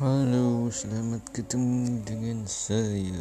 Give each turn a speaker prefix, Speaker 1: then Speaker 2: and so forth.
Speaker 1: Halo, selamat ketemu dengan saya.